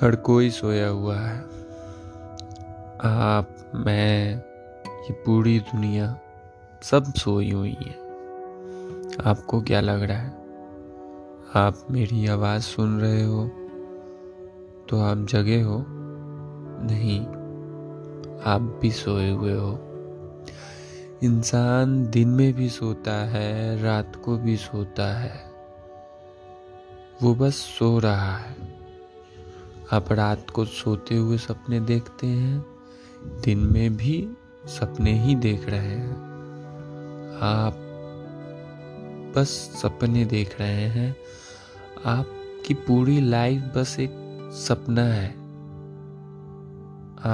हर कोई सोया हुआ है। आप, मैं, ये पूरी दुनिया सब सोई हुई है। आपको क्या लग रहा है? आप मेरी आवाज़ सुन रहे हो? तो आप जगे हो? नहीं, आप भी सोए हुए हो। इंसान दिन में भी सोता है, रात को भी सोता है। वो बस सो रहा है। आप रात को सोते हुए सपने देखते हैं, दिन में भी सपने ही देख रहे हैं। आप बस सपने देख रहे हैं। आपकी पूरी लाइफ बस एक सपना है।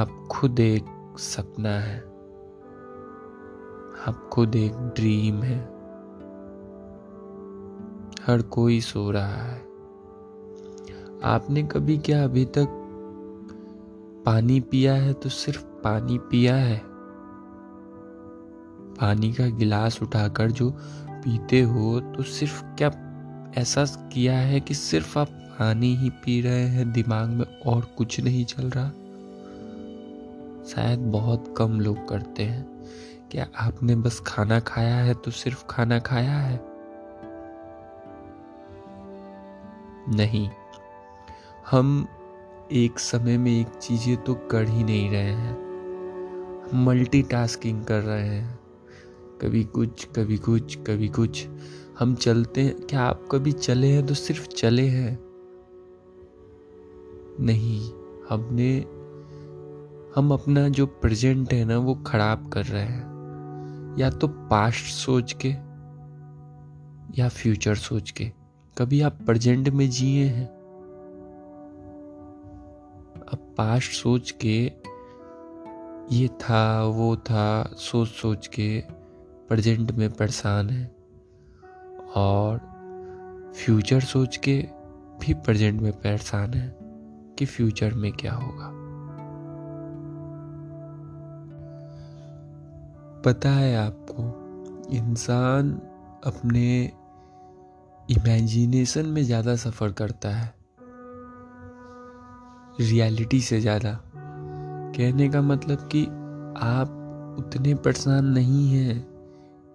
आप खुद एक सपना है। आप खुद एक ड्रीम है। हर कोई सो रहा है। आपने कभी क्या अभी तक पानी पिया है? तो सिर्फ़ पानी पिया है। पानी का गिलास उठाकर जो पीते हो तो सिर्फ़ क्या ऐसा किया है कि सिर्फ़ आप पानी ही पी रहे हैं? दिमाग में और कुछ नहीं चल रहा? शायद बहुत कम लोग करते हैं। क्या आपने बस खाना खाया है तो सिर्फ़ खाना खाया है? नहीं। हम एक समय में एक चीज़ें तो कर ही नहीं रहे हैं। मल्टीटास्किंग कर रहे हैं। कभी कुछ कभी कुछ कभी कुछ। हम चलते हैं। क्या आप कभी चले हैं तो सिर्फ़ चले हैं? नहीं, हमने, हम अपना जो प्रेजेंट है ना, वो खराब कर रहे हैं। या तो पास्ट सोच के, या फ्यूचर सोच के। कभी आप प्रेजेंट में जिए हैं? अब पास्ट सोच के, ये था, वो था, सोच सोच के प्रेजेंट में परेशान है। और फ्यूचर सोच के भी प्रेजेंट में परेशान है कि फ्यूचर में क्या होगा। पता है आपको, इंसान अपने इमेजिनेशन में ज़्यादा सफ़र करता है। रियलिटी से ज़्यादा। कहने का मतलब कि आप उतने परेशान नहीं हैं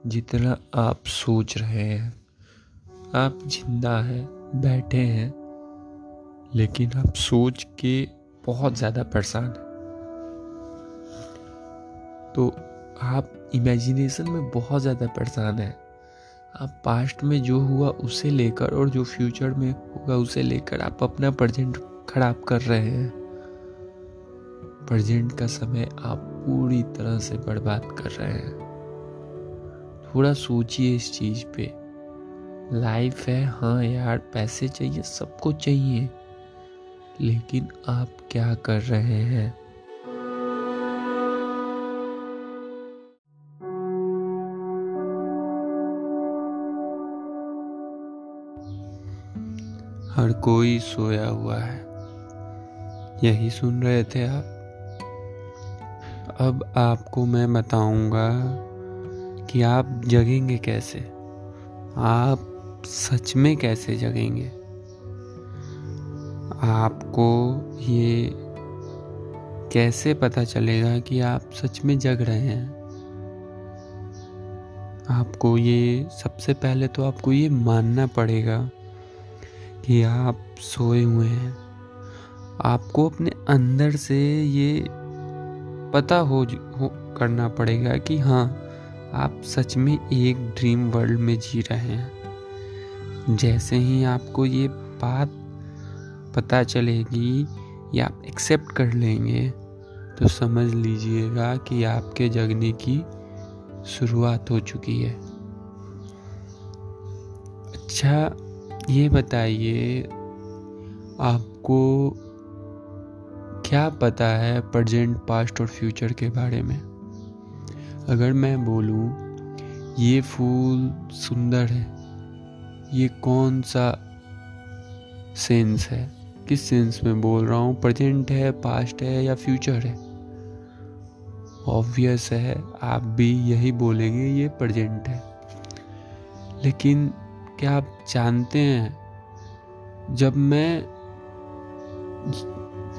जितना आप सोच रहे हैं। आप ज़िंदा हैं, बैठे हैं, लेकिन आप सोच के बहुत ज़्यादा परेशान हैं। तो आप इमेजिनेशन में बहुत ज़्यादा परेशान हैं। आप पास्ट में जो हुआ उसे लेकर और जो फ्यूचर में होगा उसे लेकर आप अपना प्रेजेंट खराब कर रहे हैं। प्रेजेंट का समय आप पूरी तरह से बर्बाद कर रहे हैं। थोड़ा सोचिए इस चीज़ पे। लाइफ है हाँ यार, पैसे चाहिए, सबको चाहिए। लेकिन आप क्या कर रहे हैं? हर कोई सोया हुआ है। यही सुन रहे थे आप। अब आपको मैं बताऊँगा कि आप जगेंगे कैसे। आप सच में कैसे जगेंगे। आपको ये कैसे पता चलेगा कि आप सच में जग रहे हैं? आपको ये सबसे पहले तो आपको ये मानना पड़ेगा कि आप सोए हुए हैं। आपको अपने अंदर से ये पता हो, हो करना पड़ेगा कि हाँ आप सच में एक ड्रीम वर्ल्ड में जी रहे हैं। जैसे ही आपको ये बात पता चलेगी या आप एक्सेप्ट कर लेंगे तो समझ लीजिएगा कि आपके जगने की शुरुआत हो चुकी है। अच्छा ये बताइए आपको क्या पता है प्रजेंट पास्ट और फ्यूचर के बारे में? अगर मैं बोलूँ, ये फूल सुंदर है। ये कौन सा सेंस है? किस सेंस में बोल रहा हूँ? प्रेजेंट है पास्ट है या फ्यूचर है? ऑब्वियस है, आप भी यही बोलेंगे ये प्रेजेंट है। लेकिन क्या आप जानते हैं, जब मैं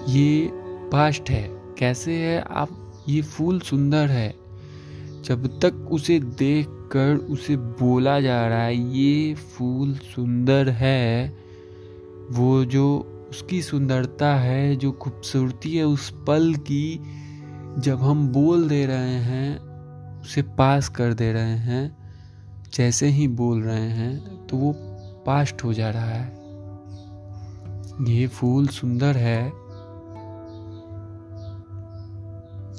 ये पास्ट है। कैसे है? आप, ये फूल सुंदर है। जब तक उसे देख कर उसे बोला जा रहा है, ये फूल सुंदर है, वो जो उसकी सुंदरता है, जो खूबसूरती है, उस पल की जब हम बोल दे रहे हैं, उसे पास कर दे रहे हैं, जैसे ही बोल रहे हैं तो वो पास्ट हो जा रहा है। ये फूल सुंदर है।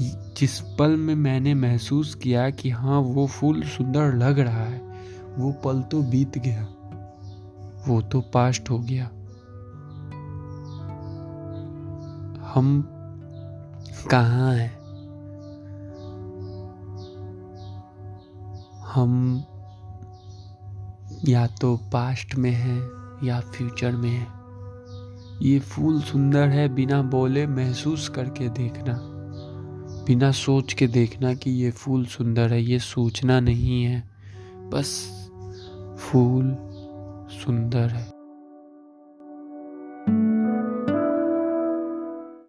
जिस पल में मैंने महसूस किया कि हाँ वो फूल सुंदर लग रहा है, वो पल तो बीत गया, वो तो पास्ट हो गया। हम कहाँ हैं? हम या तो पास्ट में हैं या फ्यूचर में हैं। ये फूल सुंदर है बिना बोले महसूस करके देखना। बिना सोच के देखना कि ये फूल सुंदर है, ये सोचना नहीं है। बस फूल सुंदर है।